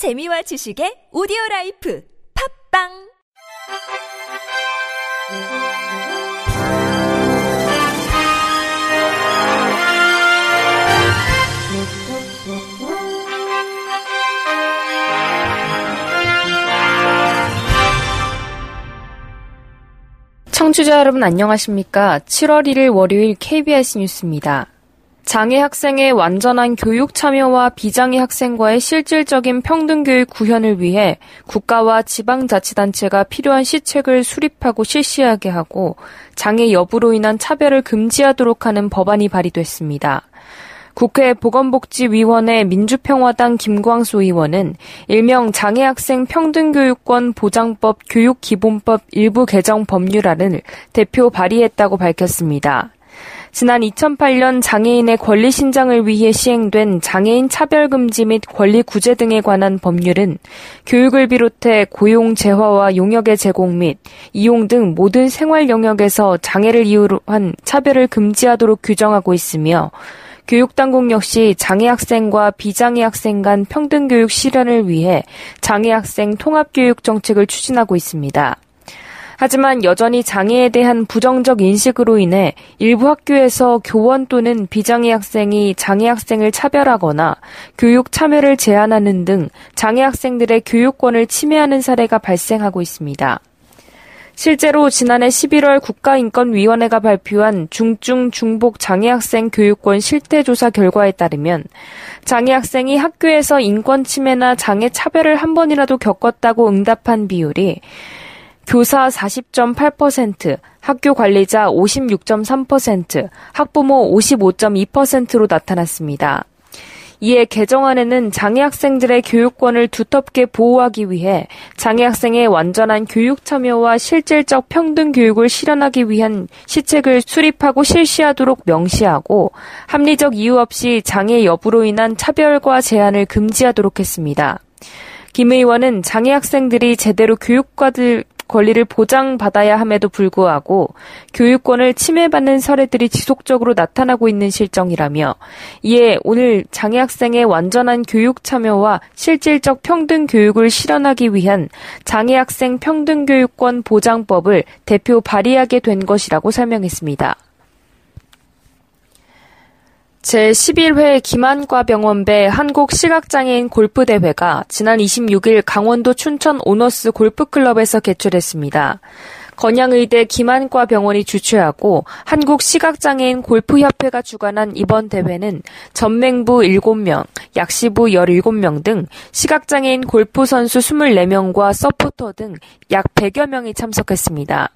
재미와 지식의 오디오 라이프 팝빵 청취자 여러분 안녕하십니까? 7월 1일 월요일 KBS 뉴스입니다. 장애 학생의 완전한 교육 참여와 비장애 학생과의 실질적인 평등 교육 구현을 위해 국가와 지방자치단체가 필요한 시책을 수립하고 실시하게 하고 장애 여부로 인한 차별을 금지하도록 하는 법안이 발의됐습니다. 국회 보건복지위원회 민주평화당 김광수 의원은 일명 장애학생 평등교육권 보장법 교육기본법 일부 개정 법률안을 대표 발의했다고 밝혔습니다. 지난 2008년 장애인의 권리 신장을 위해 시행된 장애인 차별금지 및 권리 구제 등에 관한 법률은 교육을 비롯해 고용 재화와 용역의 제공 및 이용 등 모든 생활 영역에서 장애를 이유로 한 차별을 금지하도록 규정하고 있으며 교육당국 역시 장애 학생과 비장애 학생 간 평등교육 실현을 위해 장애 학생 통합교육 정책을 추진하고 있습니다. 하지만 여전히 장애에 대한 부정적 인식으로 인해 일부 학교에서 교원 또는 비장애 학생이 장애 학생을 차별하거나 교육 참여를 제한하는 등 장애 학생들의 교육권을 침해하는 사례가 발생하고 있습니다. 실제로 지난해 11월 국가인권위원회가 발표한 중증 중복 장애학생 교육권 실태조사 결과에 따르면 장애학생이 학교에서 인권 침해나 장애 차별을 한 번이라도 겪었다고 응답한 비율이 교사 40.8%, 학교 관리자 56.3%, 학부모 55.2%로 나타났습니다. 이에 개정안에는 장애 학생들의 교육권을 두텁게 보호하기 위해 장애 학생의 완전한 교육 참여와 실질적 평등 교육을 실현하기 위한 시책을 수립하고 실시하도록 명시하고 합리적 이유 없이 장애 여부로 인한 차별과 제한을 금지하도록 했습니다. 김 의원은 장애 학생들이 제대로 교육과들 권리를 보장받아야 함에도 불구하고 교육권을 침해받는 사례들이 지속적으로 나타나고 있는 실정이라며 이에 오늘 장애 학생의 완전한 교육 참여와 실질적 평등 교육을 실현하기 위한 장애 학생 평등 교육권 보장법을 대표 발의하게 된 것이라고 설명했습니다. 제11회 김한과병원배 한국시각장애인 골프대회가 지난 26일 강원도 춘천 오너스 골프클럽에서 개최됐습니다. 건양의대 김안과 병원이 주최하고 한국시각장애인 골프협회가 주관한 이번 대회는 전맹부 7명, 약시부 17명 등 시각장애인 골프 선수 24명과 서포터 등 약 100여 명이 참석했습니다.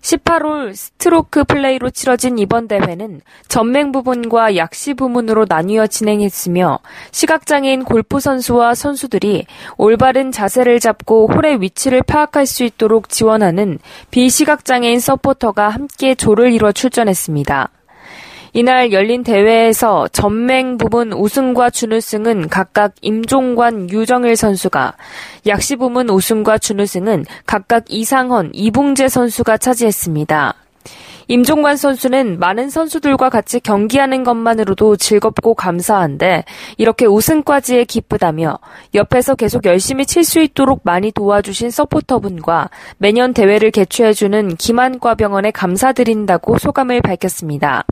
18홀 스트로크 플레이로 치러진 이번 대회는 전맹 부분과 약시 부문으로 나뉘어 진행했으며 시각장애인 골프 선수와 선수들이 올바른 자세를 잡고 홀의 위치를 파악할 수 있도록 지원하는 비시각장애인 서포터가 함께 조를 이뤄 출전했습니다. 이날 열린 대회에서 전맹 부문 우승과 준우승은 각각 임종관, 유정일 선수가, 약시 부문 우승과 준우승은 각각 이상헌, 이붕재 선수가 차지했습니다. 임종관 선수는 많은 선수들과 같이 경기하는 것만으로도 즐겁고 감사한데 이렇게 우승까지에 기쁘다며 옆에서 계속 열심히 칠 수 있도록 많이 도와주신 서포터분과 매년 대회를 개최해주는 김한과병원에 감사드린다고 소감을 밝혔습니다.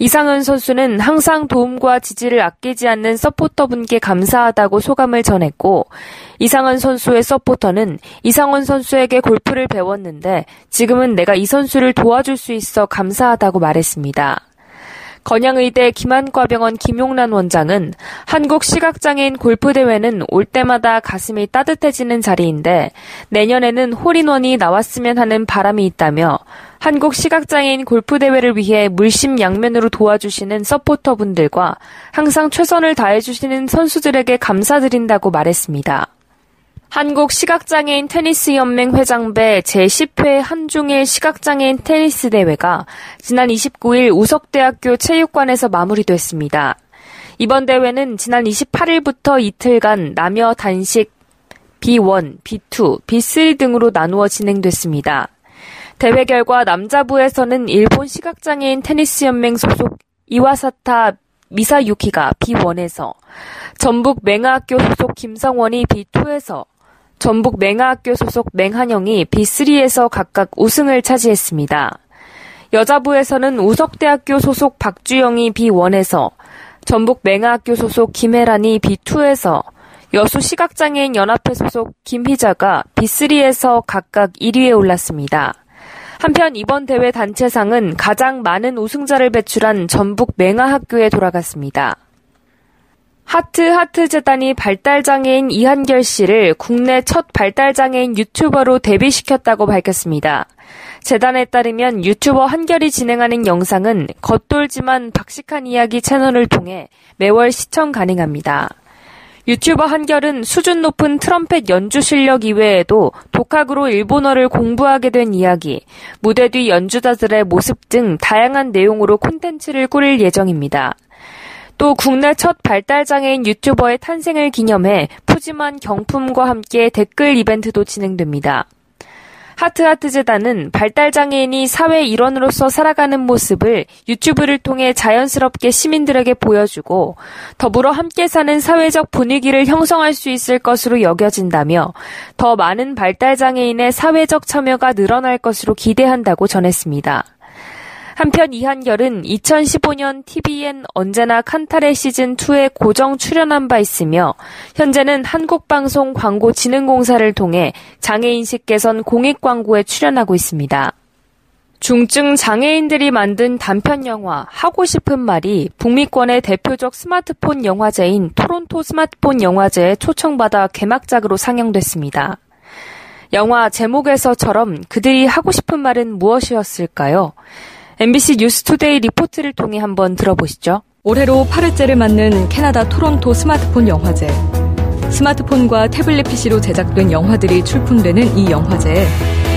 이상은 선수는 항상 도움과 지지를 아끼지 않는 서포터분께 감사하다고 소감을 전했고 이상은 선수의 서포터는 이상원 선수에게 골프를 배웠는데 지금은 내가 이 선수를 도와줄 수 있어 감사하다고 말했습니다. 건양의대 김한과병원 김용란 원장은 한국 시각장애인 골프대회는 올 때마다 가슴이 따뜻해지는 자리인데 내년에는 홀인원이 나왔으면 하는 바람이 있다며 한국 시각장애인 골프대회를 위해 물심양면으로 도와주시는 서포터분들과 항상 최선을 다해주시는 선수들에게 감사드린다고 말했습니다. 한국 시각장애인 테니스 연맹 회장배 제10회 한중일 시각장애인 테니스 대회가 지난 29일 우석대학교 체육관에서 마무리됐습니다. 이번 대회는 지난 28일부터 이틀간 남녀 단식 B1, B2, B3 등으로 나누어 진행됐습니다. 대회 결과 남자부에서는 일본 시각장애인 테니스 연맹 소속 이와사타 미사유키가 B1에서, 전북 맹아학교 소속 김성원이 B2에서, 전북 맹아학교 소속 맹한영이 B3에서 각각 우승을 차지했습니다. 여자부에서는 우석대학교 소속 박주영이 B1에서, 전북 맹아학교 소속 김혜란이 B2에서, 여수 시각장애인 연합회 소속 김희자가 B3에서 각각 1위에 올랐습니다. 한편 이번 대회 단체상은 가장 많은 우승자를 배출한 전북 맹아학교에 돌아갔습니다. 하트 하트 재단이 발달장애인 이한결 씨를 국내 첫 발달장애인 유튜버로 데뷔시켰다고 밝혔습니다. 재단에 따르면 유튜버 한결이 진행하는 영상은 겉돌지만 박식한 이야기 채널을 통해 매월 시청 가능합니다. 유튜버 한결은 수준 높은 트럼펫 연주 실력 이외에도 독학으로 일본어를 공부하게 된 이야기, 무대 뒤 연주자들의 모습 등 다양한 내용으로 콘텐츠를 꾸릴 예정입니다. 또 국내 첫 발달장애인 유튜버의 탄생을 기념해 푸짐한 경품과 함께 댓글 이벤트도 진행됩니다. 하트하트 재단은 발달장애인이 사회 일원으로서 살아가는 모습을 유튜브를 통해 자연스럽게 시민들에게 보여주고 더불어 함께 사는 사회적 분위기를 형성할 수 있을 것으로 여겨진다며 더 많은 발달장애인의 사회적 참여가 늘어날 것으로 기대한다고 전했습니다. 한편 이한결은 2015년 TVN 언제나 칸타레 시즌2에 고정 출연한 바 있으며 현재는 한국방송 광고진흥공사를 통해 장애인식 개선 공익 광고에 출연하고 있습니다. 중증 장애인들이 만든 단편 영화 하고 싶은 말이 북미권의 대표적 스마트폰 영화제인 토론토 스마트폰 영화제에 초청받아 개막작으로 상영됐습니다. 영화 제목에서처럼 그들이 하고 싶은 말은 무엇이었을까요? MBC 뉴스투데이 리포트를 통해 한번 들어보시죠. 올해로 8회째를 맞는 캐나다 토론토 스마트폰 영화제. 스마트폰과 태블릿 PC로 제작된 영화들이 출품되는 이 영화제에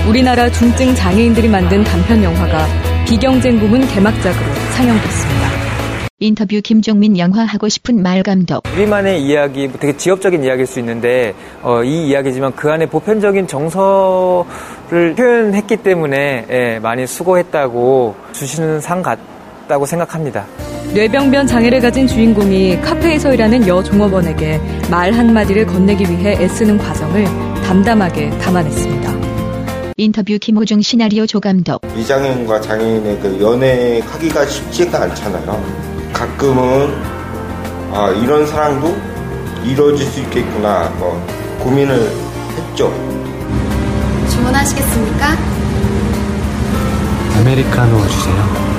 우리나라 중증 장애인들이 만든 단편 영화가 비경쟁 부문 개막작으로 상영됐습니다. 인터뷰 김종민 영화 하고 싶은 말 감독. 우리만의 이야기, 뭐 되게 지역적인 이야기일 수 있는데 어, 이 이야기지만 그 안에 보편적인 정서를 표현했기 때문에 예, 많이 수고했다고 주시는 상 같다고 생각합니다. 뇌병변 장애를 가진 주인공이 카페에서 일하는 여 종업원에게 말 한마디를 건네기 위해 애쓰는 과정을 담담하게 담아냈습니다. 인터뷰 김호중 시나리오 조감독. 이장애인과 장애인의 그 연애하기가 쉽지가 않잖아요. 가끔은 아, 이런 사랑도 이루어질 수 있겠구나 뭐 고민을 했죠. 주문하시겠습니까? 아메리카노 주세요.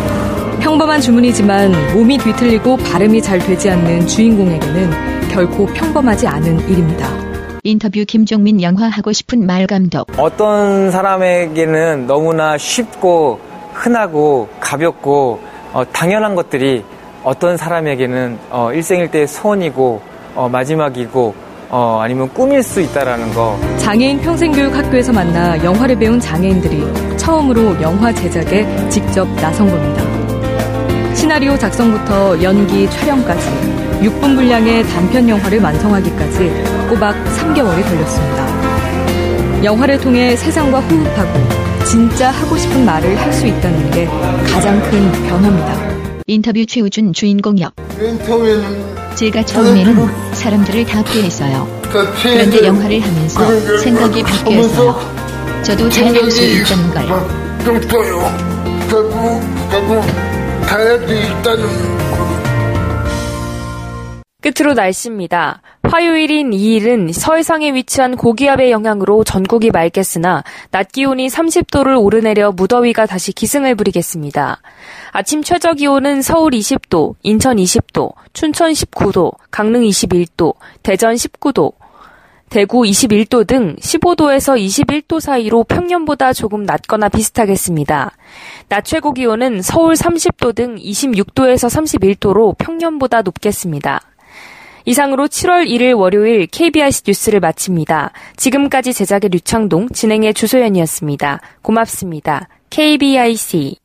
평범한 주문이지만 몸이 뒤틀리고 발음이 잘 되지 않는 주인공에게는 결코 평범하지 않은 일입니다. 인터뷰 김종민 영화 하고 싶은 말 감독. 어떤 사람에게는 너무나 쉽고 흔하고 가볍고 어, 당연한 것들이 어떤 사람에게는 어, 일생일대의 소원이고 어, 마지막이고 어, 아니면 꿈일 수 있다라는 거. 장애인 평생교육 학교에서 만나 영화를 배운 장애인들이 처음으로 영화 제작에 직접 나선 겁니다. 시나리오 작성부터 연기, 촬영까지 6분 분량의 단편 영화를 완성하기까지 꼬박 3개월이 걸렸습니다. 영화를 통해 세상과 호흡하고 진짜 하고 싶은 말을 할 수 있다는 게 가장 큰 변화입니다. 인터뷰 최우준 주인공 역. 맨처음에는 제가 처음에는 사람들을 다 피했어요. 그런데 영화를 하면서 생각이 바뀌었어요. 저도 잘할 수 있다는 걸. 좀 떠요. 결국 결국 다이어트 있다는 끝으로 날씨입니다. 화요일인 2일은 서해상에 위치한 고기압의 영향으로 전국이 맑겠으나 낮 기온이 30도를 오르내려 무더위가 다시 기승을 부리겠습니다. 아침 최저 기온은 서울 20도, 인천 20도, 춘천 19도, 강릉 21도, 대전 19도, 대구 21도 등 15도에서 21도 사이로 평년보다 조금 낮거나 비슷하겠습니다. 낮 최고 기온은 서울 30도 등 26도에서 31도로 평년보다 높겠습니다. 이상으로 7월 1일 월요일 KBIC 뉴스를 마칩니다. 지금까지 제작의 류창동, 진행의 주소연이었습니다. 고맙습니다. KBIC